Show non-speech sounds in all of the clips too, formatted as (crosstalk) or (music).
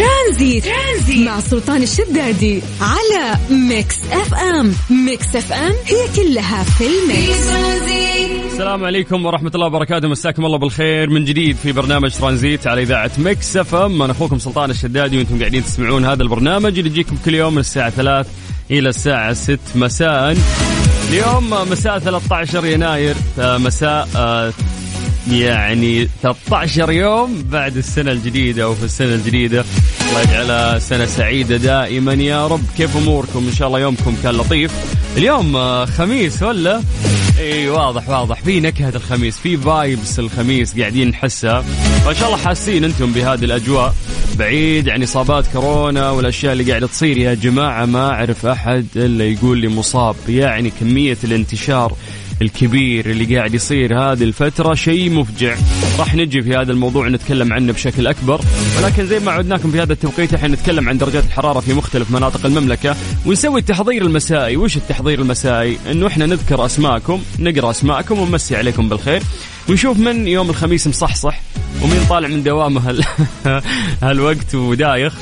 ترانزيت, ترانزيت. مع سلطان الشدادي على Mix FM. Mix FM هي كلها في الميكس. السلام عليكم ورحمة الله وبركاته. مساكم الله بالخير من جديد في برنامج ترانزيت على إذاعة Mix FM. أنا أخوكم سلطان الشدادي وأنتم قاعدين تسمعون هذا البرنامج اللي يجيكم كل يوم من الساعة 3 إلى الساعة 6 مساء. اليوم مساء 13 يناير مساء آه، يعني 13 يوم بعد السنة الجديدة وفي السنة الجديدة. الله يجعلها سنة سعيدة دائما. يا رب كيف أموركم؟ إن شاء الله يومكم كان لطيف. اليوم آه، خميس ولا؟ إي واضح واضح. في نكهة الخميس في فايبس الخميس قاعدين نحسها. فان شاء الله حاسين أنتم بهذه الأجواء. بعيد عن إصابات كورونا والأشياء اللي قاعدة تصير. يا جماعة ما أعرف أحد الا يقول لي مصاب. يعني كمية الانتشار الكبير اللي قاعد يصير هذه الفترة شيء مفجع. راح نجي في هذا الموضوع نتكلم عنه بشكل أكبر. ولكن زي ما عودناكم في هذا التوقيت إحنا نتكلم عن درجات الحرارة في مختلف مناطق المملكة. ونسوي التحضير المسائي. وش التحضير المسائي؟ إنه إحنا نذكر أسماءكم نقرأ أسماءكم ونمسي عليكم بالخير. ونشوف من يوم الخميس مصحصح ومين طالع من دوامه هال... (laughs) هالوقت ودايخ.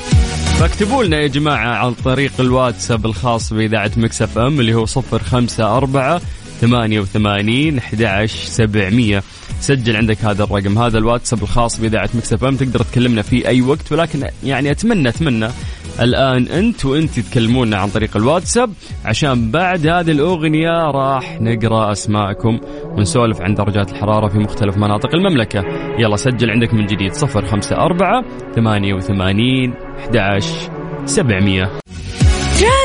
فاكتبوا لنا يا جماعة عن طريق الواتساب الخاص بإذاعة مكسف أم اللي هو صفر خمسة أربعة ثمانية وثمانين أحد سبعمية. سجل عندك هذا الرقم. هذا الواتساب الخاص بإذاعة مكسف أم. تقدر تكلمنا في أي وقت ولكن يعني أتمنى أتمنى الآن أنت وأنت تكلمونا عن طريق الواتساب عشان بعد هذه الأغنية راح نقرأ أسماءكم ونسولف عن درجات الحرارة في مختلف مناطق المملكة. يلا سجل عندك من جديد. صفر خمسة أربعة ثمانية وثمانين أحد سبعمية.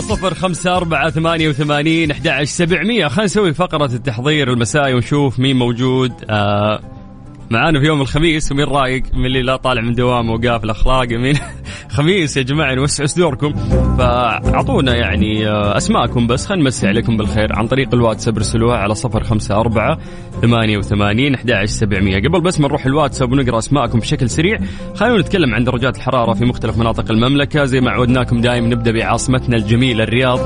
صفر خمسة أربعة ثمانية وثمانين أحد سبعمية. خلينا نسوي فقرة التحضير المسائي ونشوف مين موجود. آه معانا في يوم الخميس. ومين رايق؟ من اللي لا طالع من دوامه وقافل أخلاقه؟ مين خميس يا جماعة نوسع صدوركم فأعطونا يعني آه، اسماءكم بس. خلينا نمسي عليكم بالخير. عن طريق الواتساب ارسلوها على صفر خمسة أربعة ثمانية وثمانين أحد سبعمية. قبل بس ما نروح الواتساب ونقرأ أسماءكم بشكل سريع خلينا نتكلم عن درجات الحرارة في مختلف مناطق المملكة. زي ما عودناكم دائما نبدأ بعاصمتنا الجميلة الرياض.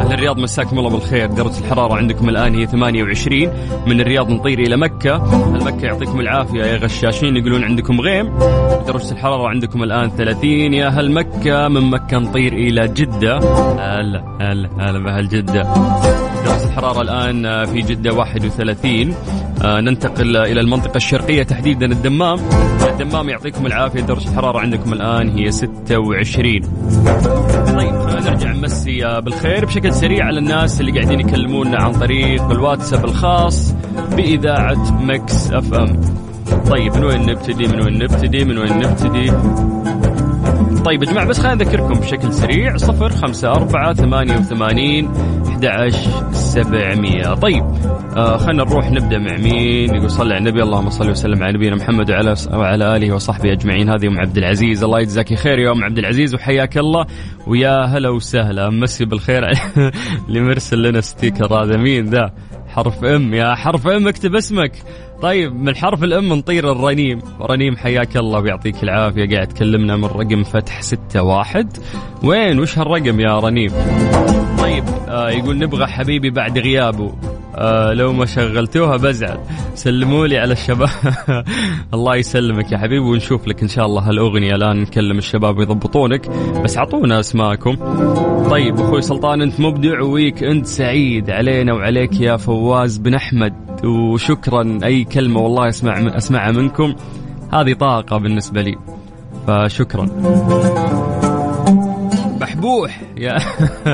أهل الرياض مساكم الله بالخير. درجة الحرارة عندكم الآن هي 28 من الرياض نطير إلى مكة. مكة يعطيكم العافية. يا غشاشين يقولون عندكم غيم. درجة الحرارة عندكم الآن 30 يا أهل مكة من مكة نطير إلى جدة. هلا هلا هلا بأهل جدة. درجة الحرارة الآن في جدة 31 آه ننتقل إلى المنطقة الشرقية تحديدا الدمام. الدمام يعطيكم العافية درجة الحرارة عندكم الآن هي 26 طيب خلينا نرجع نمسي بالخير بشكل سريع على الناس اللي قاعدين يكلمونا عن طريق الواتساب الخاص بإذاعة Mix FM. طيب من وين نبتدي؟ من وين نبتدي؟ من وين نبتدي؟ طيب يا جماعة بس خلينا نذكركم بشكل سريع صفر خمسة أربعة ثمانية وثمانين أحد سبعمية. طيب آه خلينا نروح نبدأ مع مين؟ يقول صلي على النبي اللهم صل وسلم على نبينا محمد وعلى وعلى آله وصحبه أجمعين. هذه أم عبد العزيز. الله يجزاك خير يا أم عبد العزيز وحياك الله. ويا هلا وسهلا. مسي بالخير اللي (laughs) مرسل لنا sticker هذا. مين ذا؟ حرف M. يا حرف M اكتب اسمك. طيب من حرف ال M نطير لرنيم. رنيم حياك الله ويعطيك العافية. قاعد تكلمنا من رقم فتح ستة واحد. وين؟ وش هالرقم يا رنيم؟ طيب آه يقول نبغى حبيبي بعد غيابه. آه لو ما شغلتوها بزعل. سلموا لي على الشباب. (laughs) الله يسلمك يا حبيبي ونشوف لك إن شاء الله هالأغنية. الآن نكلم الشباب يضبطونك بس أعطونا اسماءكم طيب أخوي سلطان أنت مبدع weekend سعيد علينا وعليك يا فواز بن أحمد. وشكرا أي كلمة والله أسمع أسمعها منكم. هذه طاقة بالنسبة لي فشكرا. بحبوح. يا.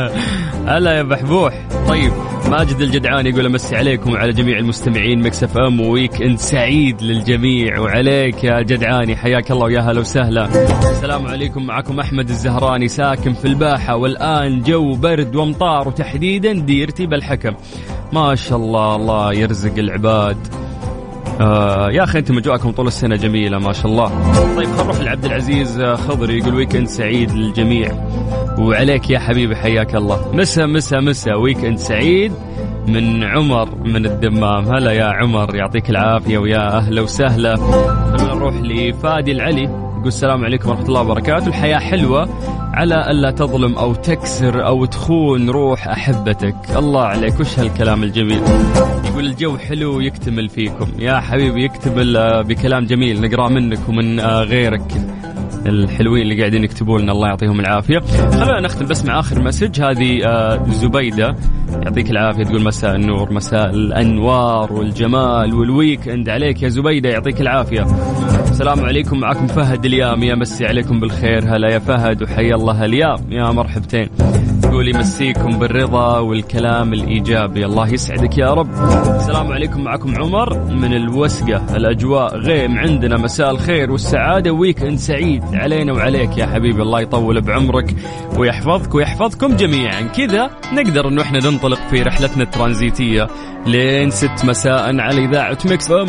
(laughs) هلا يا بحبوح. طيب ماجد الجدعان يقول أمسي عليكم وعلى جميع المستمعين Mix FM weekend سعيد للجميع. وعليك يا جدعاني حياك الله ويا هلا وسهلا. السلام عليكم معكم أحمد الزهراني ساكن في الباحة. والآن جو برد وامطار وتحديدا ديرتي بالحكم. ما شاء الله الله يرزق العباد. آه يا أخي أنتم أجواءكم طول السنة جميلة ما شاء الله. طيب خلينا نروح لعبد العزيز خضري يقول weekend سعيد للجميع. وعليك يا حبيبي حياك الله. مسا مسا مسا weekend سعيد من عمر من الدمام. هلا يا عمر يعطيك العافية ويا أهلا وسهلا. نروح لفادي العلي. يقول السلام عليكم ورحمة الله وبركاته. الحياة حلوة على ألا تظلم أو تكسر أو تخون روح أحبتك. الله عليك وش هالكلام الجميل؟ يقول الجو حلو يكتمل فيكم. يا حبيبي يكتمل آه، بكلام جميل. نقرأ منك ومن آه، غيرك. الحلوين اللي قاعدين يكتبوا لنا الله يعطيهم العافية. خلونا نختم بس مع آخر message. هذه آه، زبيدة. يعطيك العافية. تقول مساء النور مساء الأنوار والجمال وال weekend عليك يا زبيدة. يعطيك العافية. السلام عليكم. معكم فهد اليام. يا مسي عليكم بالخير. هلا يا فهد وحيا الله اليام. يا مرحبتين. تقول يمسيكم بالرضا والكلام الإيجابي. الله يسعدك يا رب. السلام عليكم. معكم عمر من الوسقة. الأجواء غيم عندنا. مساء الخير والسعادة. ويك إند سعيد. علينا وعليك يا حبيبي. الله يطول بعمرك ويحفظك ويحفظكم جميعا. كذا نقدر إنه إحنا ننطلق في رحلتنا الترانزيتية لين ست مساء على إذاعة Mix FM.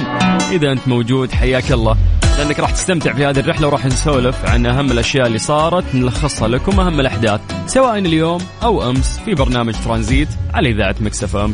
إذا أنت موجود حياك الله. لأنك راح تستمتع في هذه الرحلة وراح نسولف عن أهم الأشياء اللي صارت نلخصها لكم أهم الأحداث سواء اليوم أو أمس في برنامج ترانزيت على إذاعة مكس أم.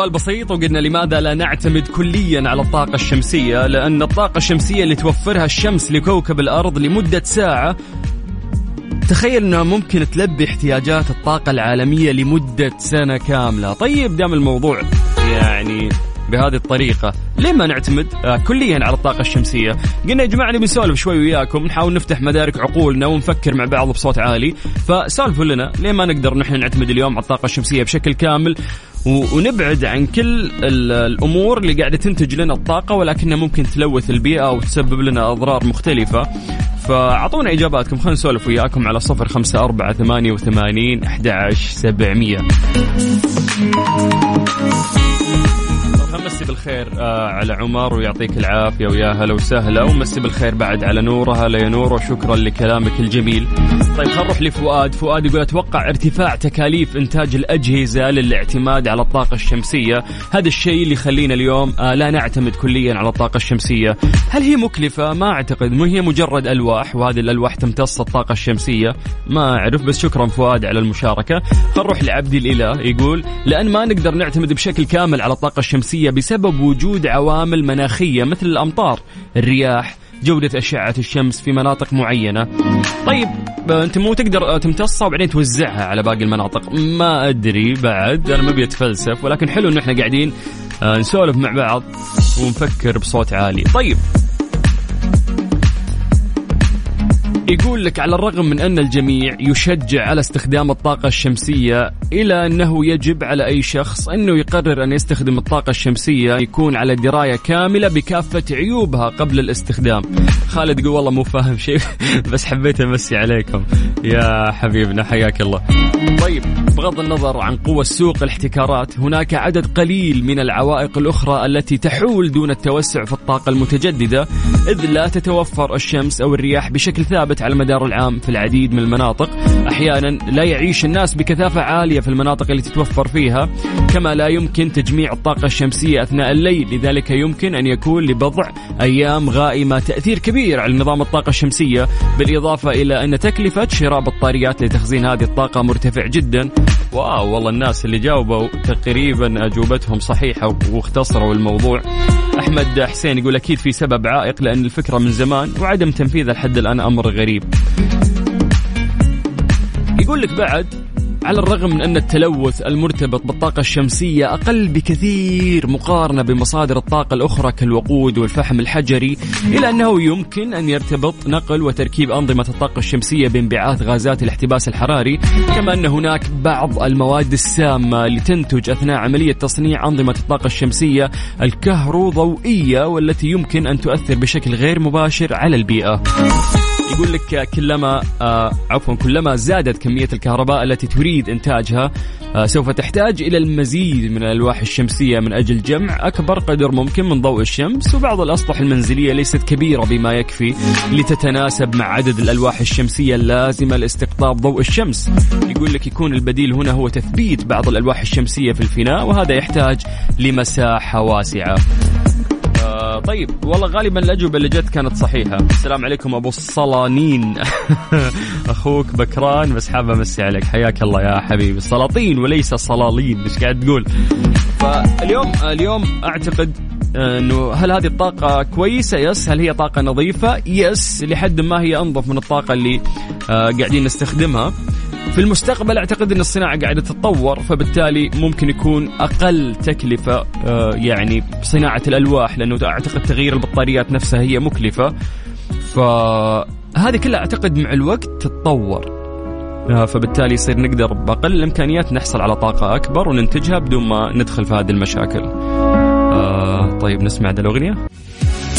سؤال بسيط وقلنا لماذا لا نعتمد كليا على الطاقة الشمسية؟ لأن الطاقة الشمسية اللي توفرها الشمس لكوكب الأرض لمدة ساعة تخيل إنها ممكن تلبي احتياجات الطاقة العالمية لمدة سنة كاملة. طيب دام الموضوع يعني بهذه الطريقة ليه ما نعتمد؟ آه كليا على الطاقة الشمسية. قلنا يا جماعة نبي نسولف شوي وياكم نحاول نفتح مدارك عقولنا ونفكر مع بعض بصوت عالي. فسالفوا لنا ليه ما نقدر نحن نعتمد اليوم على الطاقة الشمسية بشكل كامل؟ ونبعد عن كل الأمور اللي قاعدة تنتج لنا الطاقة ولكنها ممكن تلوث البيئة وتسبب لنا أضرار مختلفة. فأعطونا إجاباتكم. خلينا نسولف وياكم على صفر خمسة أربعة ثمانية وثمانين أحد عشر سبعمية. مسي بالخير آه على عمر ويعطيك العافية ويا هلا وسهلا ومسي بالخير بعد على نوره هلا يا نور وشكرا لكلامك الجميل. طيب خلينا نروح لفؤاد، فؤاد يقول أتوقع ارتفاع تكاليف إنتاج الأجهزة للاعتماد على الطاقة الشمسية، هذا الشيء اللي يخلينا اليوم آه لا نعتمد كليا على الطاقة الشمسية، هل هي مكلفة؟ ما أعتقد، مو هي مجرد ألواح وهذه الألواح تمتص الطاقة الشمسية، ما أعرف بس شكرا فؤاد على المشاركة. خلينا نروح لعبد الإله يقول لأن ما نقدر نعتمد بشكل كامل على الطاقة الشمسية بسبب وجود عوامل مناخية مثل الأمطار الرياح جودة أشعة الشمس في مناطق معينة. طيب أنت مو تقدر تمتصها وبعدين توزعها على باقي المناطق. ما أدري بعد أنا ما أبي أتفلسف ولكن حلو أن إحنا قاعدين آه، نسولف مع بعض ونفكر بصوت عالي. طيب يقول لك على الرغم من أن الجميع يشجع على استخدام الطاقة الشمسية إلى أنه يجب على أي شخص أنه يقرر أن يستخدم الطاقة الشمسية يكون على دراية كاملة بكافة عيوبها قبل الاستخدام. خالد يقول والله مو فاهم شيء (laughs) بس حبيت أمسي عليكم. يا حبيبنا حياك الله. طيب بغض النظر عن قوة السوق الاحتكارات هناك عدد قليل من العوائق الأخرى التي تحول دون التوسع في الطاقة المتجددة إذ لا تتوفر الشمس أو الرياح بشكل ثابت على المدار العام في العديد من المناطق. أحيانا لا يعيش الناس بكثافة عالية في المناطق اللي تتوفر فيها كما لا يمكن تجميع الطاقة الشمسية أثناء الليل. لذلك يمكن أن يكون لبضع أيام غائمة تأثير كبير على نظام الطاقة الشمسية بالإضافة إلى أن تكلفة شراء بطاريات لتخزين هذه الطاقة مرتفع جدا. واو والله الناس اللي جاوبوا تقريبا أجوبتهم صحيحة واختصروا الموضوع. أحمد حسين يقول أكيد في سبب عائق لأن الفكرة من زمان وعدم تنفيذها لحد الآن أمر غريب. يقول لك بعد على الرغم من أن التلوث المرتبط بالطاقة الشمسية أقل بكثير مقارنة بمصادر الطاقة الأخرى كالوقود والفحم الحجري إلا أنه يمكن أن يرتبط نقل وتركيب أنظمة الطاقة الشمسية بانبعاث غازات الاحتباس الحراري كما أن هناك بعض المواد السامة اللي تنتج أثناء عملية تصنيع أنظمة الطاقة الشمسية الكهروضوئية والتي يمكن أن تؤثر بشكل غير مباشر على البيئة. يقول لك كلما آه عفوا كلما زادت كمية الكهرباء التي تريد إنتاجها آه سوف تحتاج إلى المزيد من الألواح الشمسية من أجل جمع أكبر قدر ممكن من ضوء الشمس وبعض الأسطح المنزلية ليست كبيرة بما يكفي لتتناسب مع عدد الألواح الشمسية اللازمة لاستقطاب ضوء الشمس. يقول لك يكون البديل هنا هو تثبيت بعض الألواح الشمسية في الفناء وهذا يحتاج لمساحة واسعة. طيب والله غالبا الأجوبة اللي جت كانت صحيحة. السلام عليكم أبو الصلانين (laughs) أخوك بكران بس حاب أمسي عليك. حياك الله يا حبيبي. السلاطين وليس الصلالين إيش قاعد تقول؟ فاليوم اليوم أعتقد إنه هل هذه الطاقة كويسة؟ يس، هل هي طاقة نظيفة؟ يس، لحد ما هي أنظف من الطاقة اللي آه، قاعدين نستخدمها. في المستقبل أعتقد إن الصناعة قاعدة تتطور فبالتالي ممكن يكون أقل تكلفة آه، يعني صناعة الألواح لأنه أعتقد تغيير البطاريات نفسها هي مكلفة فهذه كلها أعتقد مع الوقت تتطور آه، فبالتالي يصير نقدر بأقل الإمكانيات نحصل على طاقة أكبر وننتجها بدون ما ندخل في هذه المشاكل. آه طيب نسمع ده الأغنية؟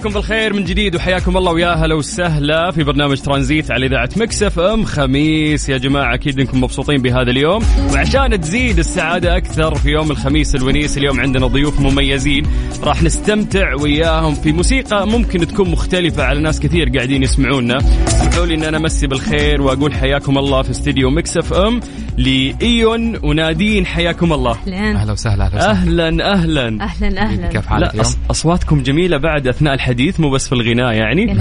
عليكم بالخير من جديد وحياكم الله ويا هلا وسهلا في برنامج ترانزيت على إذاعة Mix FM. خميس يا جماعة أكيد إنكم مبسوطين بهذا اليوم. وعشان تزيد السعادة أكثر في يوم الخميس الونيس اليوم عندنا ضيوف مميزين. راح نستمتع وياهم في موسيقى ممكن تكون مختلفة على ناس كثير قاعدين يسمعونا. اسمحوا لي إن أنا أمسي بالخير وأقول حياكم الله في استديو Mix FM لإيون ونادين. حياكم الله. أهلا. وسهلا أهلا أهلا أهلا. أهلا, أهلا. كيف حالك اليوم؟ أصواتكم جميلة بعد أثناء الحديث مو بس في الغناء يعني.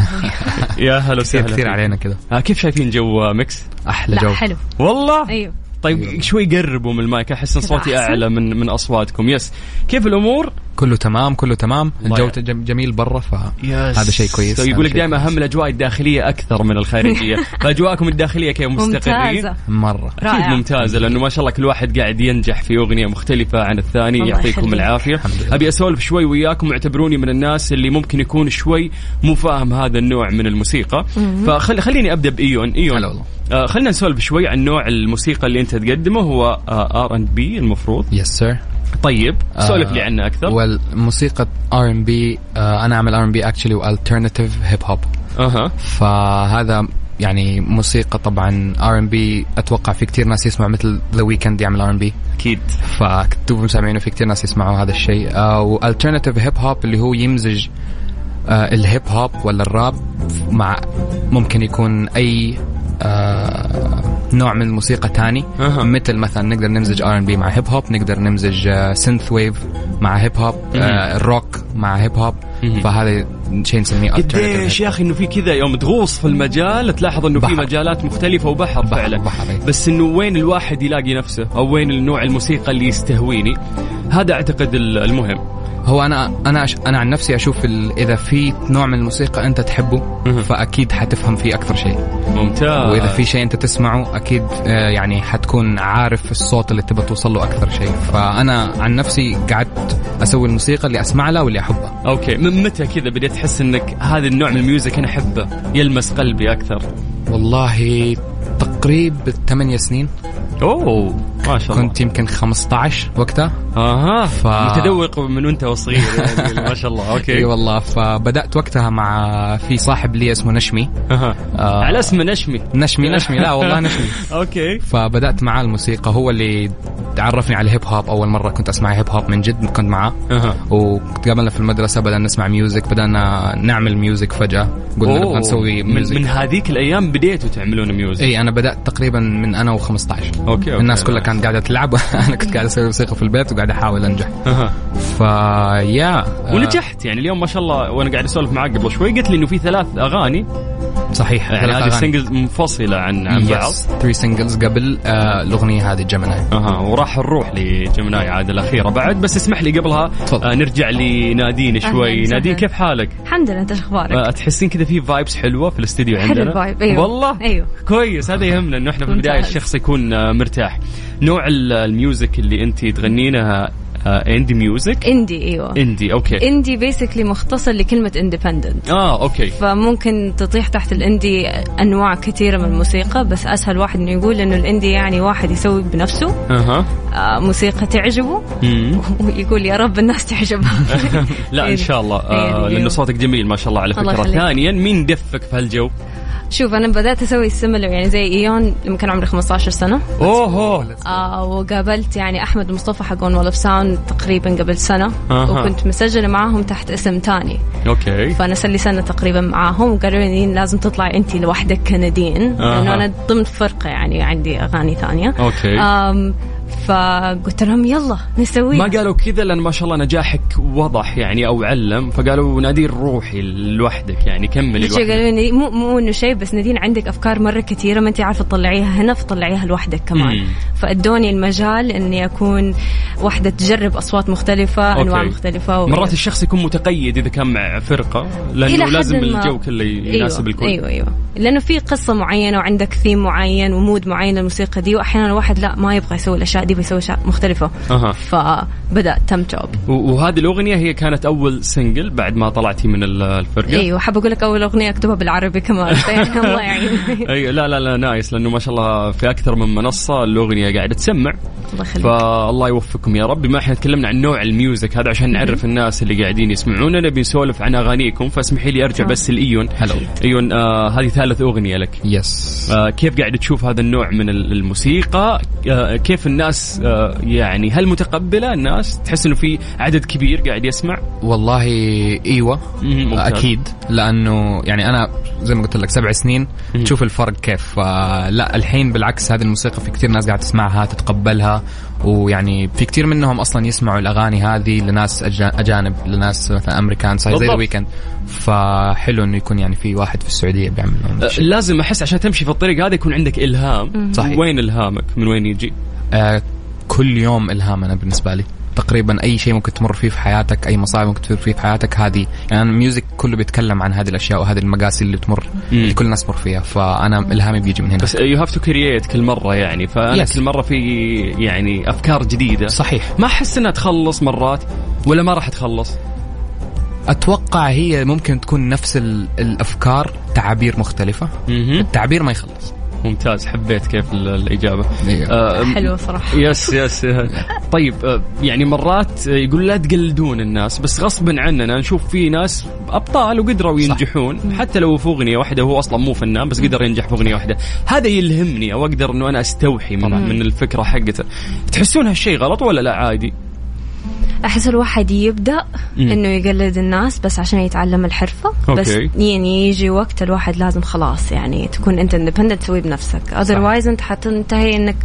يا (laughs) هلا وسهلا كثير علينا كذا. آه كيف شايفين جو Mix؟ أحلى جو. حلو. والله؟ أيوه. طيب شوي قربوا من المايك أحس إن صوتي أعلى من من أصواتكم. yes كيف الأمور؟ كله تمام كله تمام. الجو جميل برا فهذا شيء كويس. طيب يقول لك دائما أهم الأجواء الداخلية أكثر من الخارجية. (laughs) فأجواءكم الداخلية كيف مستقرين؟ مرة. أكيد ممتازة لأنه ما شاء الله كل واحد قاعد ينجح في أغنية مختلفة عن الثاني. يعطيكم العافية. أبي أسولف شوي وياكم واعتبروني من الناس اللي ممكن يكون شوي مو فاهم هذا النوع من الموسيقى. فخليني أبدأ بإيون. إيون هلا والله. آه خلينا نسولف شوي عن نوع الموسيقى اللي أنت تقدمه هو R&B المفروض. yes sir طيب سولف لي عنه أكثر. والموسيقى R&B أنا أعمل R&B actually و alternative hip hop أها. فهذا يعني موسيقى طبعا R&B أتوقع في كثير ناس يسمعوا مثل The Weeknd يعمل R&B أكيد. فكنتوا مسامعينه في كثير ناس يسمعوا هذا الشيء. و alternative hip hop اللي هو يمزج uh, ال hip hop ولا الراب مع ممكن يكون أي uh, نوع من الموسيقى تاني. أه. مثل مثلا نقدر نمزج R&B مع hip hop نقدر نمزج synthwave مع hip hop ال rock مع hip hop فهذا شيء نسميه قديش يا أخي إنه في كذا يوم تغوص في المجال تلاحظ إنه في مجالات مختلفة وبحر بحر فعلا. بحر بس إنه وين الواحد يلاقي نفسه؟ أو وين النوع الموسيقى اللي يستهويني؟ هذا أعتقد المهم. هو أنا أنا. أنا عن نفسي أشوف. إذا في نوع من الموسيقى أنت تحبه فأكيد حتفهم فيه أكثر شيء. ممتاز. وإذا في شيء أنت تسمعه أكيد آه، يعني حتكون عارف الصوت اللي تبغى توصل له أكثر شيء. فأنا عن نفسي قعدت أسوي الموسيقى اللي أسمع لها واللي أحبها. أوكي. من متى كذا بديت تحس إنك هذا النوع من ال music أنا أحبه يلمس قلبي أكثر؟ والله تقريبا ثمانية سنين. أوه. ما شاء الله. كنت يمكن 15 وقتها. أها. ف... متذوق من وأنت وصغير يعني ما شاء الله. أوكي. (laughs) إي والله. فبدأت وقتها مع في صاحب لي اسمه نشمي. أها. آه على اسم نشمي. نشمي نشمي. لا والله (laughs) نشمي. أوكي. فبدأت معاه الموسيقى. هو اللي عرفني على ال hip hop. أول مرة كنت أسمع hip hop من جد كنت معاه. وتقابلنا في المدرسة بدأنا نسمع music بدأنا نعمل music فجأة. قلنا. نبغى نسوي من, music من هذيك الأيام بديتوا تعملون music إي أنا بدأت تقريبا من أنا و15 أوكي أوكي. الناس كلها كانت قاعدة تلعب (laughs) أنا كنت قاعد أسوي موسيقى في البيت وقاعد أحاول أنجح. ف yeah آه، ونجحت. يعني اليوم ما شاء الله وأنا قاعد أسولف معاك قبل شوي قلت لي إنه في ثلاث أغاني صحيح يعني هذه ال singles منفصلة عن عن بعض three singles قبل آه الأغنية هذه Gemini أها وراح نروح ل Gemini عاد الأخيرة بعد بس اسمح لي قبلها. آه نرجع لنادين شوي نادين. كيف حالك؟ الحمد لله إنت إيش أخبارك؟ آه تحسين كذا في vibes حلوة في الاستديو حلو عندنا ال vibe، أيوه. والله أيوه. كويس هذا يهمنا إنه إحنا في البداية. الشخص يكون مرتاح نوع ال- ال music اللي انت تغنينها اندي ميوزك اندي إيوه. اندي أوكي اندي بيسكلي مختصر لكلمة independent آه أوكي فممكن تطيح تحت ال indie أنواع كثيرة من الموسيقى بس أسهل واحد إنه يقول إنه ال indie يعني واحد يسوي بنفسه. أها. آه، موسيقى تعجبه. مم. (laughs) ويقول يا رب الناس تعجبها. (laughs) لا إن (laughs) شاء الله. آه إيه، لأنه. صوتك جميل ما شاء الله على فكرة. ثانيا مين دفك في هالجو؟ شوف أنا بدأت أسوي similar يعني زي إيون لما كان عمري 15 سنة. اوه آه وقابلت يعني أحمد مصطفى حق One of Sound تقريبا قبل سنة. أها. وكنت مسجلة معاهم تحت اسم تاني. أوكي. فأنا صار لي سنة تقريبا معاهم وقالوا لي لازم تطلعي انت لوحدك كنادين أها. لأنه أنا ضمن فرقة يعني عندي أغاني ثانية. أوكي. فقلت لهم يلا نسوي ما قالوا كذا لأن ما شاء الله نجاحك وضح يعني أو علم فقالوا نادين روحي لوحدك يعني كملي قالوا لوحدك لي مو مو إنه شيء بس نادين عندك أفكار مرة كثيرة ما أنت عارفة تطلعيها هنا فطلعيها لوحدك كمان. فأدوني المجال إني أكون واحدة تجرب أصوات مختلفة أوكي. أنواع مختلفة و... مرات الشخص يكون متقيد إذا كان مع فرقة لأنه لازم ما. الجو كله يناسب أيوة الكل أيوه أيوه لأنه في قصة معينة وعندك ثيم معين و mood معين للموسيقى دي وأحيانا الواحد لا ما يبغى يسوي الأشياء دي بيسوي أشياء مختلفة. أها. فبدات تم جوب و- وهذه الأغنية هي كانت أول single بعد ما طلعتي من ال- الفرقة؟ أيوه حاب أقول لك أول أغنية أكتبها بالعربي كمان (laughs) الله يعين. (laughs) اي لا لا لا nice لأنه ما شاء الله في أكثر من منصة الأغنية قاعدة تسمع. الله يخليك. فالله يوفقكم يا رب. بما إحنا تكلمنا عن نوع ال music هذا عشان نعرف الناس اللي قاعدين يسمعونا نبي نسولف عن أغانيكم. فاسمحي لي أرجع آه. بس لإيون. hello إيون آه هذه ثالث أغنية لك. yes آه كيف قاعد تشوف هذا النوع من ال- الموسيقى؟ آه كيف الناس آه يعني هل متقبلة الناس تحس إنه في عدد كبير قاعد يسمع والله إيوه مم، ممتاز. أكيد لأنه يعني أنا زي ما قلت لك سبع سنين مم. تشوف الفرق كيف لا الحين بالعكس هذه الموسيقى في كثير ناس قاعدة تسمعها تتقبلها ويعني في كثير منهم أصلا يسمعوا الأغاني هذه لناس أجانب لناس مثلا أمريكان زي بالضبط. الويكند فحلو إنه يكون يعني في واحد في السعودية بيعمل آه. لازم أحس عشان تمشي في الطريق هذا يكون عندك إلهام صحيح. وين إلهامك من وين يجي آه كل يوم الهام أنا بالنسبة لي. تقريبا أي شيء ممكن تمر فيه في حياتك أي مصاعب ممكن تمر فيه في حياتك هذه. يعني ال music كله بيتكلم عن هذه الأشياء وهذه المآسي اللي تمر اللي كل الناس تمر فيها. فأنا إلهامي بيجي من هنا. بس you have to create كل مرة يعني. فأنا Yes. كل مرة في يعني أفكار جديدة. صحيح. ما أحس إنها تخلص مرات ولا ما راح تخلص؟ أتوقع هي ممكن تكون نفس ال- الأفكار تعابير مختلفة. التعبير ما يخلص. ممتاز حبيت كيف ال- الإجابة. أيوه. آه، حلوة صراحة. يس يس. (laughs) طيب آه، يعني مرات يقول لا تقلدون الناس بس غصبا عننا نشوف في ناس أبطال وقدروا ينجحون حتى لو في أغنية واحدة هو أصلا مو فنان بس قدر ينجح في أغنية واحدة. هذا يلهمني أو أقدر إنه أنا أستوحي من, طبعاً. من الفكرة حقته. تحسون هالشيء غلط ولا لا؟ عادي. أحس الواحد يبدأ مم. إنه يقلد الناس بس عشان يتعلم الحرفة بس أوكي. يعني يجي وقت الواحد لازم خلاص يعني تكون أنت independent تسوي بنفسك otherwise أنت حتنتهي إنك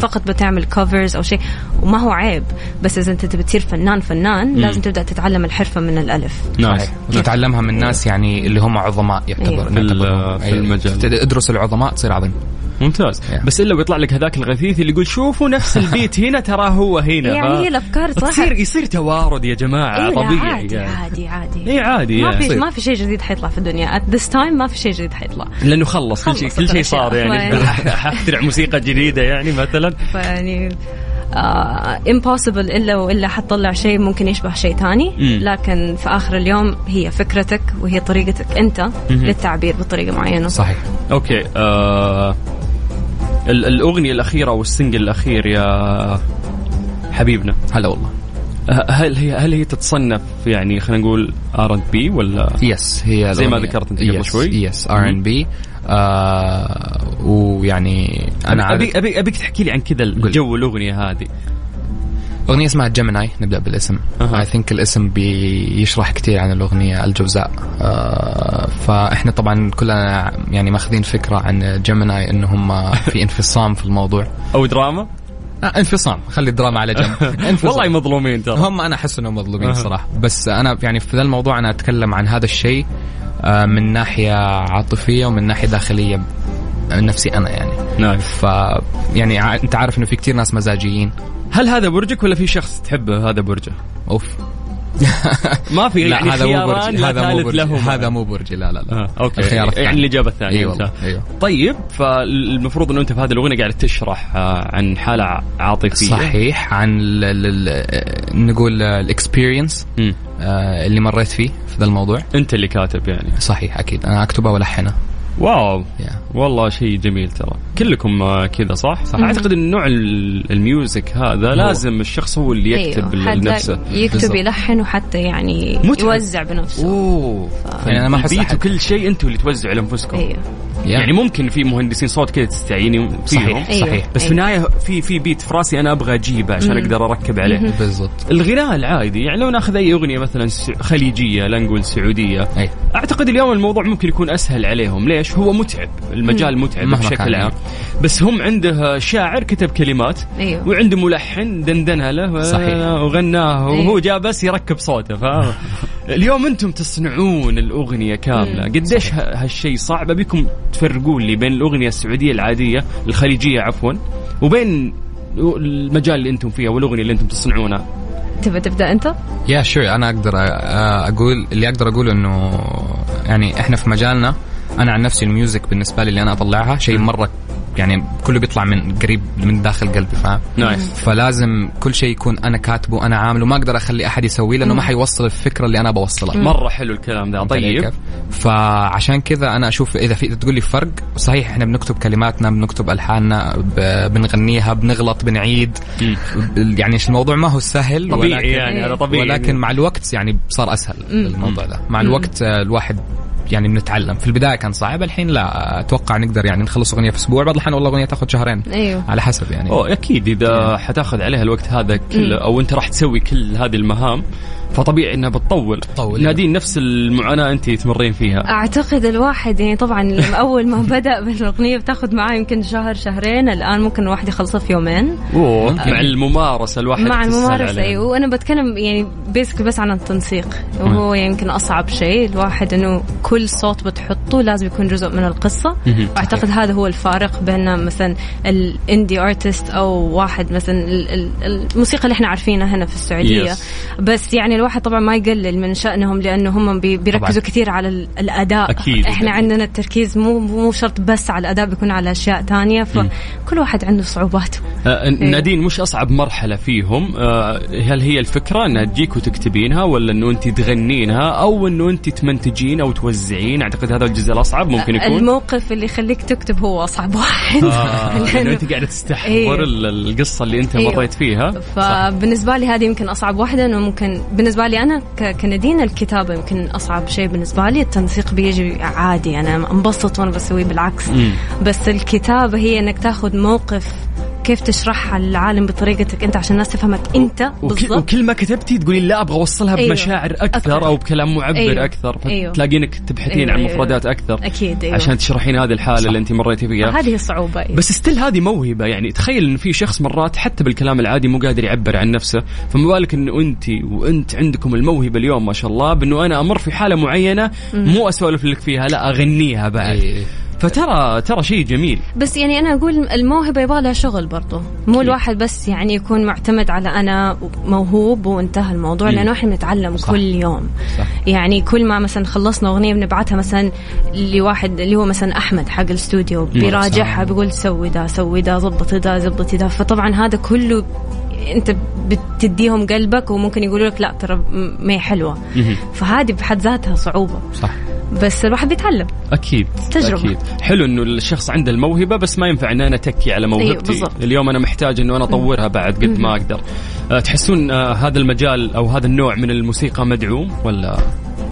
فقط بتعمل covers أو شيء وما هو عيب بس إذا أنت تبي تصير فنان فنان لازم تبدأ تتعلم الحرفة من الألف nice صحيح. وتتعلمها من ناس يعني اللي هم عظماء أيوه. يعتبر في. في. المجال. تد- ادرس العظماء تصير عظيم ممتاز. Yeah. بس إلا ويطلع لك هذاك الغثيث اللي يقول شوفوا نفس ال beat هنا ترى هو هنا. (laughs) يعني هي الأفكار صح تصير يصير توارد يا جماعة إيه طبيعي. عادي يعني. عادي عادي. اي عادي ما يعني. في ما في شيء جديد حيطلع في الدنيا. At this time ما في شيء جديد حيطلع. لأنه خلص كل شيء كل شيء. صار يعني. (laughs) (laughs) حخترع موسيقى جديدة يعني مثلا؟ فيعني آه impossible إلا وإلا حتطلع شيء ممكن يشبه شيء ثاني. لكن في آخر اليوم هي فكرتك وهي طريقتك أنت للتعبير بطريقة معينة. صحيح. أوكي آه الأغنية الأخيرة أو ال single الأخير يا حبيبنا. هلا والله. ه- هل هي هل هي تتصنف يعني خلينا نقول R&B ولا yes هي زي ما. ذكرت أنت قبل شوي. yes R&B ويعني أنا عارف ابي ابي أبيك تحكي لي عن كذا الجو الأغنية هذه. أغنية اسمها Gemini نبدأ بالاسم. I think الاسم بيشرح كثير عن الأغنية الجوزاء. آه فإحنا طبعا كلنا يعني ماخذين فكرة عن Gemini انه هم في (laughs) انفصام في الموضوع. أو دراما؟ آه انفصام. خلي الدراما على جنب. (laughs) والله مظلومين ترى. هم أنا أحس إنهم مظلومين. صراحة. بس أنا يعني في ذا الموضوع أنا أتكلم عن هذا الشيء آه، من ناحية عاطفية ومن ناحية داخلية. نفسي أنا يعني. nice ف يعني أنت عارف إنه في كتير ناس مزاجيين. هل هذا برجك ولا في شخص تحبه هذا برجه؟ أوف. (laughs) ما في لا يعني هذا مو برجي لا هذا مو برجي لهما. هذا مو برجي لا لا لا. آه، أوكي. الخيار الثاني يعني الإجابة الثانية اي والله ممتاز. أيوه. طيب فالمفروض إنه أنت في هذه الأغنية قاعد تشرح آه، عن حالة عاطفية. صحيح عن ال ال ال نقول ال experience مم. اللي مريت فيه في ذا الموضوع. أنت اللي كاتب يعني. صحيح أكيد. أنا أكتبها والحنها wow Yeah. والله شيء جميل ترى كلكم آه، كذا صح؟ صح أعتقد إن نوع ال- ال music هذا لازم الشخص هو اللي يكتب أيوه. لنفسه يكتب. يلحن وحتى يعني متعب. يوزع بنفسه أوه يعني أنا ما أحد. وكل شيء أنتم اللي توزعوا لأنفسكم أيوه يعني ممكن في مهندسين صوت كذا تستعيني فيهم. صحيح. أيوه. صحيح بس في النهاية في في بيت في راسي أنا أبغى أجيبه عشان أقدر أركب عليه. بالضبط. الغناء العادي يعني لو ناخذ أي أغنية مثلا س- خليجية لا نقول سعودية أي. أعتقد اليوم الموضوع ممكن يكون أسهل عليهم. ليش؟ هو متعب المجال متعب بشكل. عام. بس هم عنده شاعر كتب كلمات أيوه. وعنده ملحن دندنها له صحيح. وغناها وهو أيوه. جاء بس يركب صوته ف (laughs) اليوم أنتم تصنعون الأغنية كاملة. قديش هالشيء صعب ابيكم تفرقون لي بين الأغنية السعودية العادية الخليجية عفوا وبين المجال اللي أنتم فيه والاغنيه اللي أنتم تصنعونها؟ تبى تبدأ أنت؟ yeah sure أنا أقدر أقول اللي أقدر أقوله إنه يعني إحنا في مجالنا أنا عن نفسي ال music بالنسبة لي اللي أنا أطلعها شيء مرة يعني كله بيطلع من قريب من داخل قلبي فاهم؟ nice. فلازم كل شيء يكون أنا كاتبه أنا عامله. ما أقدر أخلي أحد يسويه لأنه ما حيوصل الفكرة اللي أنا بوصلها مرة حلو الكلام ده. طيب؟ فعشان كذا أنا أشوف إذا في تقول لي فرق صحيح إحنا بنكتب كلماتنا بنكتب ألحاننا بنغنيها بنغلط بنعيد. يعني الموضوع؟ ما هو سهل طبيعي ولكن يعني هذا طبيعي. ولكن مع الوقت يعني صار أسهل الموضوع ده. مع الوقت آه، الواحد يعني بنتعلم. في البداية كان صعب الحين لا. أتوقع نقدر يعني نخلص أغنية في أسبوع. بعض الحين والله أغنية تاخذ شهرين. أيوه. على حسب يعني. أكيد إذا حتاخذ عليها الوقت هذا كله أو أنت راح تسوي كل هذه المهام فطبيعي إنها بتطول. بتطول. نادين نفس المعاناة أنت تمرين فيها. أعتقد الواحد يعني طبعا أول ما (laughs) بدأ بالأغنية بتاخذ معاه يمكن شهر شهرين. الآن ممكن الواحد يخلصها في يومين. أوه مع الممارسة الواحد مع الممارسة عليه. أيوه. وأنا بتكلم يعني basic بس عن التنسيق. وهو يمكن أصعب شيء. الواحد إنه كل صوت بتحطه لازم يكون جزء من القصة. واعتقد هذا هو الفارق بين مثلا ال indie artist أو واحد مثلا ال- ال- الموسيقى اللي إحنا عارفينها هنا في السعودية. Yes. بس يعني الواحد طبعا ما يقلل من شأنهم لأنه هم بي- بيركزوا طبعاً. كثير على ال- الأداء. أكيد. إحنا عندنا التركيز مو مو شرط بس على الأداء بيكون على أشياء ثانية. فكل واحد عنده صعوباته. آه نادين مش أصعب مرحلة فيهم؟ آه هل هي الفكرة إنها تجيك وتكتبينها ولا إنه أنت تغنينها أو إنه أنت تمنتجين أو توزعين؟ أعتقد هذا الجزء الأصعب ممكن يكون. الموقف اللي يخليك تكتب هو أصعب واحد. آه (laughs) لأنه- أنت قاعدة تستحضر أيوه. ال- القصة اللي أيوه. مريت فيها. فبالنسبة لي هذه يمكن أصعب واحدة إنه ممكن بالنسبة لي أنا ك- كندين الكتابة يمكن أصعب شيء بالنسبة لي التنسيق بيجي عادي أنا أنبسط وأنا بسويه بالعكس مم. بس الكتابة هي إنك تاخذ موقف كيف تشرحها للعالم بطريقتك أنت عشان الناس تفهمك أنت وك- بالضبط وكل ما كتبتي تقولين لا أبغى أوصلها أيوه. بمشاعر أكثر, أكثر. أو بكلام معبر أيوه. أكثر أيوه. فتلاقينك تبحثين أيوه، عن أيوه. مفردات أكثر أكيد أيوه عشان تشرحين هذه الحالة اللي أنت مريتي فيها هذه الصعوبة أيوه. بس ستيل هذه موهبة يعني تخيل إن في شخص مرات حتى بالكلام العادي مو قادر يعبر عن نفسه فما بالك انه أنت وأنت عندكم الموهبة اليوم ما شاء الله بإنه أنا أمر في حالة معينة مو أسولف لك فيها لا أغنيها بعد إيه. فترى ترى شيء جميل. بس يعني أنا أقول الموهبة يبغى لها شغل برضه مو الواحد بس يعني يكون معتمد على أنا موهوب وانتهى الموضوع مم. لأنه إحنا بنتعلم صح. كل يوم. صح. يعني كل ما مثلا خلصنا أغنية بنبعتها مثلا لواحد اللي هو مثلا أحمد حق الاستوديو بيراجعها بيقول سوي ده سوي ده ضبطي ده ضبطي ده. فطبعا هذا كله أنت بتديهم قلبك وممكن يقولوا لك لا ترى ما هي حلوة. فهذه بحد ذاتها صعوبة. صح. بس الواحد بيتعلم. أكيد تجربة. أكيد. حلو إنه الشخص عنده الموهبة بس ما ينفع إن أنا أتكي على موهبتي. بالضبط. اليوم أنا محتاج إنه أنا أطورها بعد قد ما أقدر. أه، تحسون أه، هذا المجال أو هذا النوع من الموسيقى مدعوم ولا؟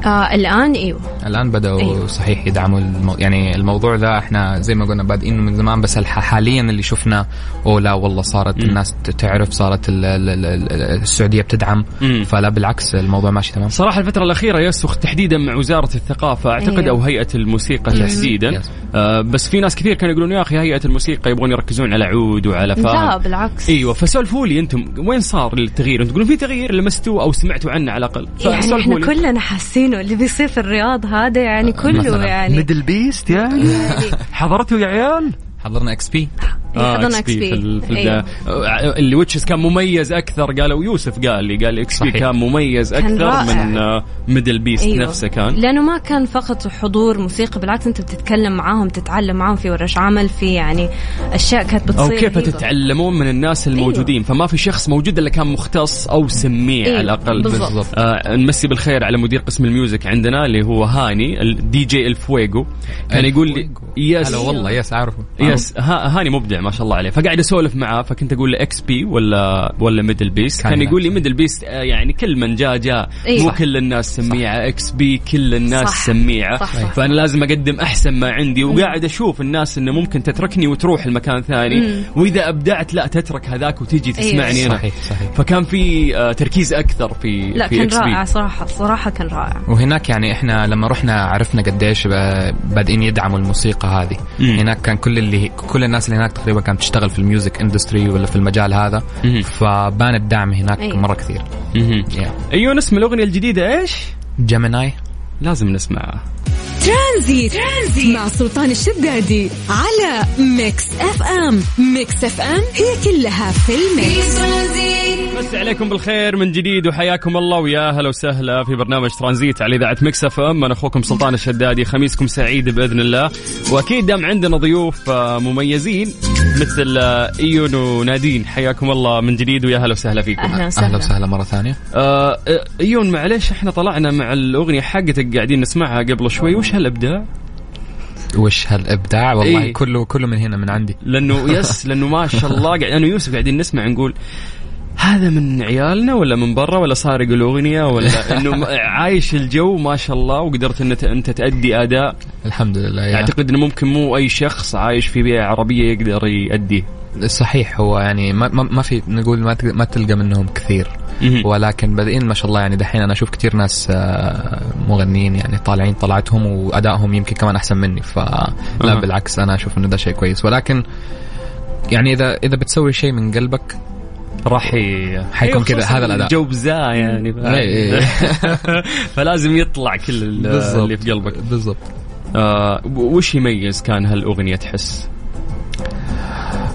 آه الآن إيوه الآن بدأوا. أيوه. صحيح يدعموا المو... يعني الموضوع ده إحنا زي ما قلنا بادئين من زمان بس. حاليا اللي شفنا أوه لا والله صارت مم. الناس تعرف صارت ال... ال... ال... ال- السعودية بتدعم مم. فلا بالعكس الموضوع ماشي تمام صراحة الفترة الأخيرة يسوخ تحديدا مع وزارة الثقافة أعتقد أيوه. أو هيئة الموسيقى تحديدا. آه بس في ناس كثير كانوا يقولون يا أخي هيئة الموسيقى يبغون يركزون على عود وعلى لا فاهم بالعكس إيوه فسولفوا لي أنتم وين صار التغيير؟ أنتم تقولون في تغيير لمستوه أو سمعتوا عنه على الأقل يعني إحنا. كلنا حاسينه اللي بيصير في الرياض هذا يعني كله. يعني MDLBEAST يعني (laughs) حضرتوا يا عيال؟ حضرنا XP حضرنا XP XP. في, ال- في أيوه. البداية. اللي which is كان مميز أكثر قالوا يوسف قال لي قال XP. كان مميز كان أكثر رائع. من آه، MDLBEAST أيوه. نفسه كان لأنه ما كان فقط حضور موسيقى بالعكس أنت بتتكلم معاهم تتعلم معاهم في ورش عمل في يعني أشياء كانت بتصير أو كيف هيبة. تتعلمون من الناس الموجودين فما في شخص موجود إلا كان مختص أو سميع أيوه، على الأقل بالضبط. بالضبط. آه نمسي بالخير على مدير قسم ال music عندنا اللي هو هاني الدي جي الفويجو كان يقول لي yes هلا والله yes اعرفه yes ها هاني مبدع ما شاء الله عليه. فقاعد اسولف معاه فكنت أقول له XP ولا ولا MDLBEAST كان يقول لي. MDLBEAST آه، يعني كل من جاء جاء. أيوة. مو كل الناس سميعة XP كل الناس صح. سميعة. صح، صح. فأنا لازم أقدم أحسن ما عندي وقاعد أشوف الناس إنه ممكن تتركني وتروح المكان ثاني. وإذا أبدعت لا تترك هذاك وتجي أيوة. تسمعني أنا. صحيح صحيح. فكان في آه، تركيز أكثر في لا في كان رائع صراحة. صراحة كان رائع. وهناك يعني إحنا لما رحنا عرفنا قديش ب- بادئين يدعموا الموسيقى هذه. مم. هناك كان كل اللي كل الناس اللي هناك تقريبا كانت تشتغل في ال music industry ولا في المجال هذا. فبان الدعم هناك أيوة. مرة كثير yeah. أيوه نسمع الأغنية الجديدة إيش؟ Gemini لازم نسمعها Transit. Transit مع سلطان الشدادي على Mix FM Mix FM هي كلها في ال mix مسي عليكم بالخير من جديد وحياكم الله ويا هلا وسهلا في برنامج ترانزيت على إذاعة Mix FM. أنا أخوكم سلطان الشدادي خميسكم سعيد بإذن الله. وأكيد دام عندنا ضيوف آه، مميزين مثل آه، إيون ونادين. حياكم الله من جديد ويا هلا وسهلا فيكم. أهلا أهلا وسهلا وسهلا مرة ثانية. آه آه، إيون معلش إحنا طلعنا مع الأغنية حقتك قاعدين نسمعها قبل شوي. وش هالإبداع؟ وش هالإبداع؟ والله إيه. كله كله من هنا من عندي. لأنه يس (laughs) لأنه ما شاء الله قاعد أنا ويوسف قاعدين نسمع نقول هذا من عيالنا ولا من برا ولا سارق الاغنيه ولا (laughs) إنه عايش الجو ما شاء الله وقدرت إن انت تادي أداء. الحمد لله يعني أعتقد إنه ممكن مو أي شخص عايش في بيئة عربية يقدر ياديه صحيح هو يعني ما, ما, في نقول ما, ما تلقى منهم كثير. ولكن بادئين ما شاء الله يعني دحين أنا أشوف كثير ناس آه، مغنيين يعني طالعين طلعتهم وأدائهم يمكن كمان أحسن مني فلا. بالعكس أنا أشوف إنه ده شيء كويس. ولكن يعني اذا إذا بتسوي شيء من قلبك راح. حيكون أيوة، كذا هذا الأداء. الجو بزاء يعني إيه، إيه. (laughs) فلازم يطلع كل ال- اللي في قلبك بالضبط آه وش يميز كان هالأغنية تحس؟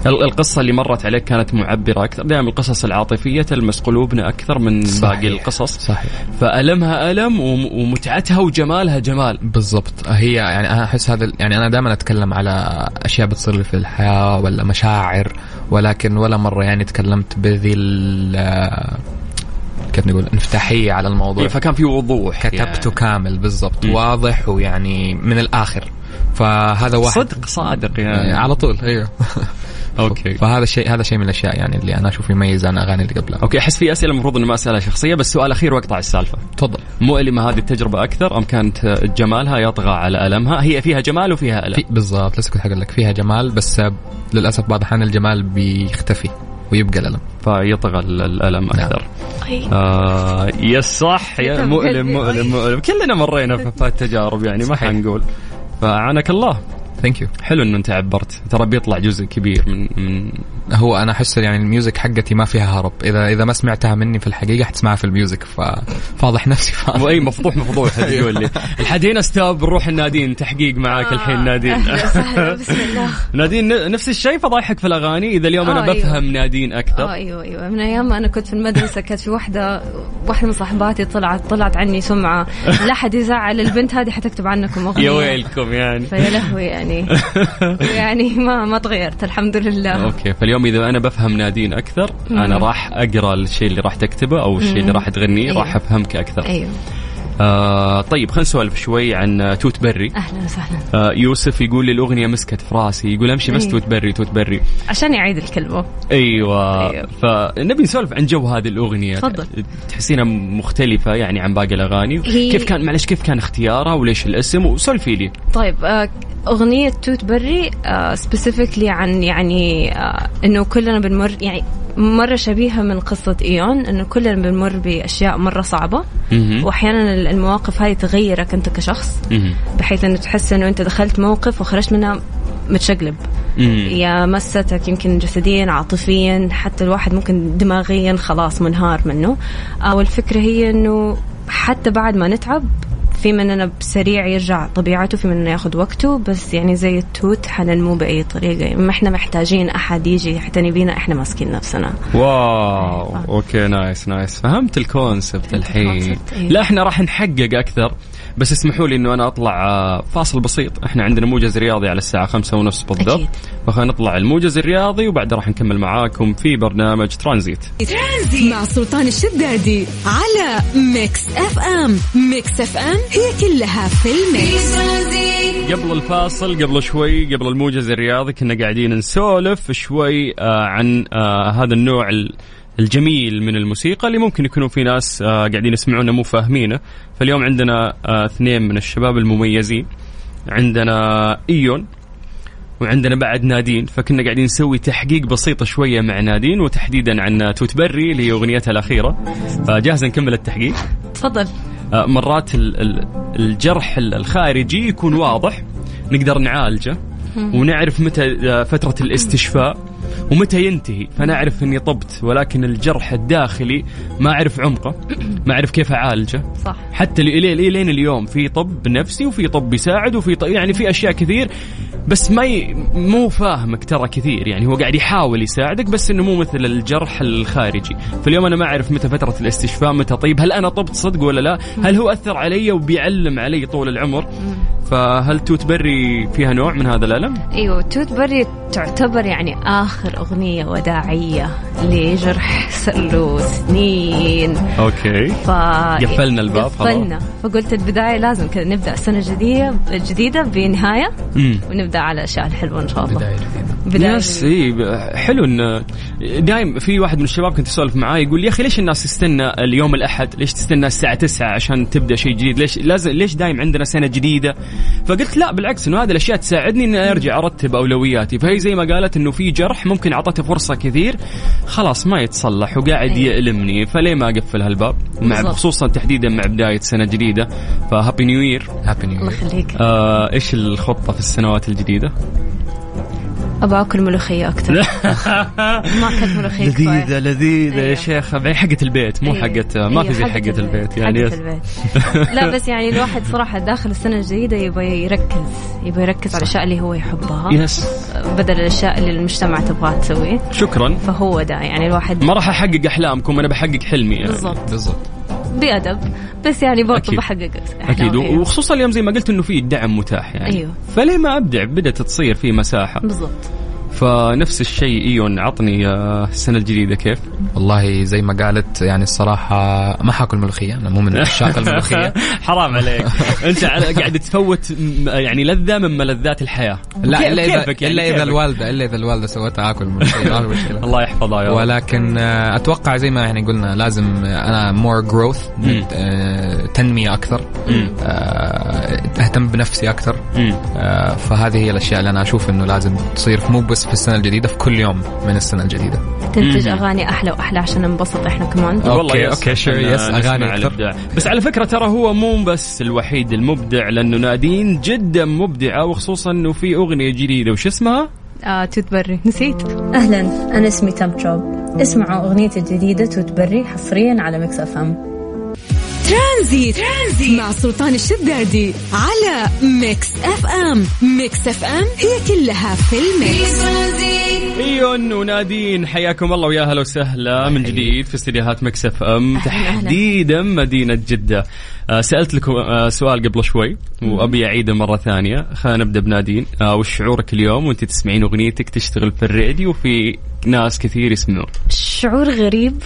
ال- القصة اللي مرت عليك كانت معبرة أكثر دائما القصص العاطفية تلمس قلوبنا أكثر من صحيح. باقي القصص صحيح فألمها ألم وم- ومتعتها وجمالها جمال بالضبط هي يعني أنا أحس هذا يعني أنا دائما أتكلم على أشياء بتصير لي في الحياة ولا مشاعر ولكن ولا مرة يعني تكلمت بذي ال- كيف نقول انفتاحية على الموضوع. إيه، فكان في وضوح كتبته كامل بالضبط. واضح ويعني من الآخر. فهذا واحد. صدق صادق يعني. على طول أيوه. (laughs) okay. فهذا الشيء هذا شيء من الأشياء يعني اللي أنا أشوف يميز عن أغاني اللي قبلها. أوكي أحس في أسئلة المفروض إني ما أسألها شخصية بس سؤال أخير وأقطع السالفة. تفضل. مؤلمة هذه التجربة أكثر أم كانت جمالها يطغى على ألمها؟ هي فيها جمال وفيها ألم. في بالضبط لسه كنت حقول لك فيها جمال بس للأسف بعض الأحيان الجمال بيختفي ويبقى الألم. فيطغى ال- الألم نعم. أكثر. أي. آه yes صح. يا مؤلم. مؤلم مؤلم. كلنا مرينا في التجارب يعني ما. حنقول. فعانك الله. thank you حلو إنه أنت عبرت. ترى بيطلع جزء كبير من من هو أنا أحس يعني ال music حقتي ما فيها هرب. اذا إذا ما سمعتها مني في الحقيقة حتسمعها في ال music ففاضح نفسي. (laughs) ف... واي مفضوح مفضوح تقول لي. (laughs) لحد هنا stop نروح النادين تحقيق معاك الحين نادين. (laughs) بسم الله. نادين ن- نفس الشيء فضايحك في الأغاني؟ إذا اليوم أنا آه، أيوة. بفهم نادين أكثر. أيوه أيوه. من أيام ما أنا كنت في المدرسة كانت في واحدة واحدة من صاحباتي طلعت طلعت عني سمعة. لا حد يزعل البنت هذه حتكتب عنكم أغنية. يا ويلكم يعني. فيا لهوي يعني. (laughs) يعني ما ما تغيرت الحمد لله okay فاليوم إذا أنا بفهم نادين أكثر أنا. راح أقرأ الشيء اللي راح تكتبه أو الشيء اللي. راح تغنيه. راح أفهمك أكثر أيوه آه طيب خلينا نسولف شوي عن توت بري أهلا وسهلا. آه يوسف يقول لي الأغنية مسكت في راسي. يقول أمشي بس إيه. توت بري توت بري عشان يعيد الكلمة. أيوه. أيوة. فنبي نسولف عن جو هذه الأغنية. تفضل. تحسينها مختلفة يعني عن باقي الأغاني. هي- كيف كان معلش كيف كان اختيارها وليش الاسم؟ وسولفي لي. طيب آه، أغنية توت بري specifically عن يعني آه، إنه كلنا بنمر يعني مرة شبيهة من قصة إيون إنه كلنا بنمر بأشياء مرة صعبة. وأحيانا المواقف هذه تغيرك أنت كشخص. بحيث إنه تحس إنه أنت دخلت موقف وخرجت منها متشقلب. يا مستك يمكن جسديا عاطفيا حتى الواحد ممكن دماغيا خلاص منهار منه أو الفكرة هي إنه حتى بعد ما نتعب في مننا بسريع يرجع طبيعته في مننا ياخذ وقته بس يعني زي التوت حننمو بأي طريقة. ما إحنا محتاجين أحد يجي يعتني بينا إحنا ماسكين نفسنا. wow OK nice nice. فهمت ال concept الحين. إيه. لا إحنا راح نحقق أكثر. بس اسمحوا لي إنه أنا أطلع آه، فاصل بسيط. إحنا عندنا موجز رياضي على الساعة خمسة ونص بالضبط. فخلينا نطلع الموجز الرياضي وبعدها راح نكمل معاكم في برنامج ترانزيت. ترانزيت مع سلطان الشدادي على Mix FM. Mix FM هي كلها في ال mix. قبل الفاصل قبل شوي قبل الموجز الرياضي كنا قاعدين نسولف شوي آه عن آه هذا النوع ال- الجميل من الموسيقى اللي ممكن يكونوا في ناس آه قاعدين يسمعونه مو فاهمينه فاليوم عندنا آه اثنين من الشباب المميزين. عندنا إيون وعندنا بعد نادين. فكنا قاعدين نسوي تحقيق بسيطة شوية مع نادين وتحديدا عن توت بري اللي هي أغنيتها الأخيرة. فجاهزة نكمل التحقيق؟ تفضل. آه، مرات ال- ال- الجرح ال- الخارجي يكون واضح. نقدر نعالجه. ونعرف متى فترة الاستشفاء ومتى ينتهي. فنعرف إني طبت ولكن الجرح الداخلي ما أعرف عمقه ما أعرف كيف أعالجه. صح. حتى لي- لي- لي- لين اليوم في طب نفسي وفي طب يساعد وفي طب يعني في أشياء كثير بس ما ي... مو فاهمك ترى كثير. يعني هو قاعد يحاول يساعدك بس إنه مو مثل الجرح الخارجي. فاليوم أنا ما أعرف متى فترة الاستشفاء متى طيب هل أنا طبت صدق ولا لا؟ هل هو أثر علي وبيعلم علي طول العمر؟ فهل توت بري فيها نوع من هذا الألم؟ أيوه توت بري تعتبر يعني آخر أغنية وداعية لجرح صار له سنين OK. ف قفلنا الباب. قفلنا. فقلت البداية لازم كذا نبدأ السنة الجديده الجديدة بنهاية. امم على الاشياء الحلوه إن شاء الله بداية جديدة بداية yes إي حلو إن دايم في واحد من الشباب كنت أسولف معاه يقول يا أخي ليش الناس تستنى اليوم الأحد؟ ليش تستنى الساعة 9 عشان تبدأ شيء جديد؟ ليش لازم ليش دايم عندنا سنة جديدة؟ فقلت لا بالعكس إنه هذه الأشياء تساعدني إني أرجع أرتب أولوياتي، فهي زي ما قالت إنه في جرح ممكن أعطته فرصة كثير خلاص ما يتصلح وقاعد أيوة. يألمني فليه ما أقفل هالباب؟ مع. خصوصا تحديدا مع بداية سنة جديدة ف happy new year happy new الله يخليك آه إيش الخطة في السنوات الجديدة؟ أبغى آكل ملوخية أكثر. (laughs) ما أكلت ملوخية لذيذة كفاية. لذيذة يا أيوة. شيخ بعدين حقة البيت مو أيوة. حقة ما في أيوة، زي حقة البيت يعني حقة. البيت. (laughs) لا بس يعني الواحد صراحة داخل السنة الجديدة يبغى يركز يبغى يركز على الأشياء اللي هو يحبها. يس. بدل الأشياء اللي المجتمع تبغاها تسويه شكرا. فهو ده يعني الواحد ما راح أحقق أحلامكم أنا بحقق حلمي يعني. بالضبط. بالضبط. بأدب بس يعني برضه أكيد. بحقق أكيد. وخصوصا اليوم زي ما قلت إنه في دعم متاح يعني أيوه. فليه ما أبدع بدأت تصير في مساحة بالضبط فنفس الشيء إيون عطني آه، السنة الجديدة كيف والله زي ما قالت يعني الصراحة ما حاكل ملوخية أنا مو من (laughs) عشاق الملوخية حرام عليك أنت على- قاعد تفوت يعني لذة من ملذات الحياة لا إذا كيفك يعني إلا إذا كيفك؟ الوالدة إلا إذا الوالدة سوتها في مشكلة (laughs) الله يحفظها يا رب ولكن آه، أتوقع زي ما يعني قلنا لازم آه، أنا مور جروث مم. تنمية أكثر. آه، أهتم بنفسي أكثر. آه، فهذه هي الأشياء اللي أنا أشوف إنه لازم تصير مو بس في السنة الجديدة في كل يوم من السنة الجديدة تنتج مم. أغاني أحلى وأحلى عشان ننبسط إحنا كمان والله yes. OK، sure، إحنا yes، أكثر. الإبداع. بس على فكرة ترى هو مو بس الوحيد المبدع لأنه نادين جدا مبدعة وخصوصا أنه في أغنية جديدة وش اسمها؟ آه توت بري نسيت أهلا أنا اسمي تام تروب اسمعوا أغنيتي الجديدة توت بري حصريا على Mix FM ترانزيت. ترانزيت مع سلطان الشدادي على Mix FM. Mix FM هي كلها في ال mix. إيون ونادين حياكم الله ويا هلا وسهلا من جديد في استديوهات Mix FM. أهلاً، أهلاً. تحديدا مدينة جدة. آه سألت لكم آه سؤال قبل شوي وأبي أعيده مرة ثانية. خلينا نبدأ بنادين. آه وش شعورك اليوم؟ وأنت تسمعين أغنيتك تشتغل في الراديو وفي ناس كثير يسمعون. شعور غريب.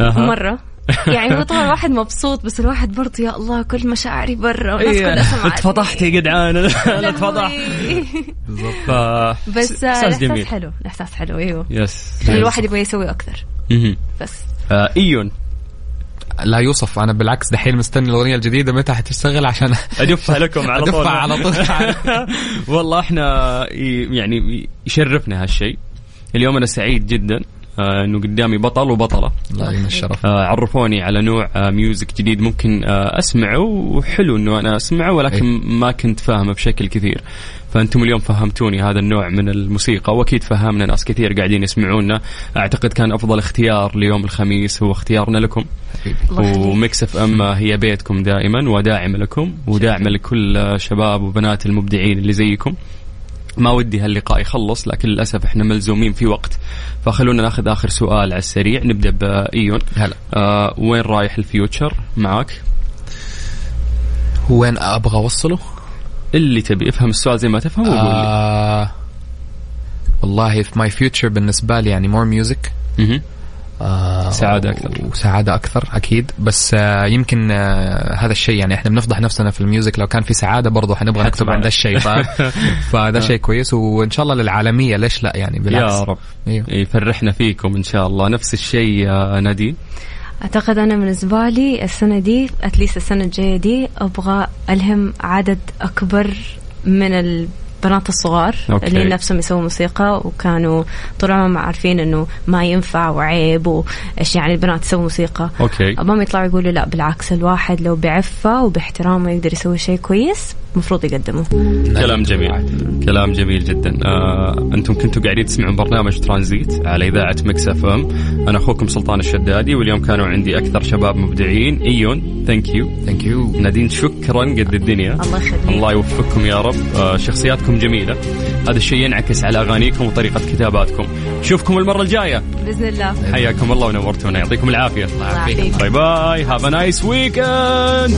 أها. مرة. (laughs) يعني هو طبعا الواحد مبسوط بس الواحد برضه يا الله كل مشاعري برا والناس إيه، كلها سمعتني. اتفضحت يا جدعان. (laughs) أنا اتفضحت. ف بس إحساس الاحساس جميل. حلو الاحساس حلو. أيوه. yes يعني الواحد يبغى يسوي أكثر. بس. آه، إيون. لا يوصف أنا بالعكس دحين مستني الأغنية الجديدة متى حتشتغل عشان (laughs) ادفها لكم على طول. أدفع على طول. والله إحنا يعني يشرفنا هالشيء. اليوم أنا سعيد جدا. آه، إنه قدامي بطل وبطلة. الله يعين الشرف. آه، عرفوني على نوع آه، music جديد ممكن آه، أسمعه. وحلو إنه أنا أسمعه ولكن إيه. ما كنت فاهمه بشكل كثير. فأنتم اليوم فهمتوني هذا النوع من الموسيقى وأكيد فهمنا ناس كثير قاعدين يسمعونا. أعتقد كان أفضل اختيار ليوم الخميس هو اختيارنا لكم. الله يخليك. و Mix FM هي بيتكم دائما وداعمة لكم وداعمة لكل شباب وبنات المبدعين اللي زيكم. ما ودي هاللقاء يخلص لكن للأسف إحنا ملزومين في وقت. فخلونا ناخذ آخر سؤال على السريع. نبدأ بإيون. هلا. آه وين رايح ال future؟ معك. وين أبغى أوصله؟ اللي تبي. افهم السؤال زي ما تفهم وقول لي. آه والله في my future بالنسبة لي يعني more music آه سعادة أكثر. وسعادة أكثر أكيد. بس آه يمكن آه هذا الشيء يعني إحنا بنفضح نفسنا في ال music لو كان في سعادة برضو حنبغى نكتب عن ذا الشيء ف... (laughs) فده شيء كويس. وإن شاء الله للعالمية ليش لا يعني بالعكس. يا رب. أيوه. يفرحنا فيكم إن شاء الله. نفس الشيء يا نادين. أعتقد أنا بالنسبة لي السنة دي at least السنة الجاية دي أبغى ألهم عدد أكبر من البنات الصغار OK. اللي نفسهم يسووا موسيقى وكانوا طول عمرهم عارفين إنه ما ينفع وعيب وإيش يعني البنات يسووا موسيقى. OK. ابغاهم يطلعوا يقولوا لا بالعكس الواحد لو بعفة وباحترامه يقدر يسوي شيء كويس المفروض يقدمه. كلام جميل. كلام جميل جدا. آه، أنتم كنتوا قاعدين تسمعون برنامج ترانزيت على إذاعة Mix FM. أنا أخوكم سلطان الشدادي واليوم كانوا عندي أكثر شباب مبدعين. إيون thank you thank you نادين شكرا قد الدنيا. الله يخليك. الله يوفقكم يا رب. آه، شخصياتكم جميلة. هذا الشيء ينعكس على أغانيكم وطريقة كتاباتكم. نشوفكم المرة الجاية. بإذن الله. حياكم الله ونورتونا. يعطيكم العافية. الله يعافيك. bye bye have a nice weekend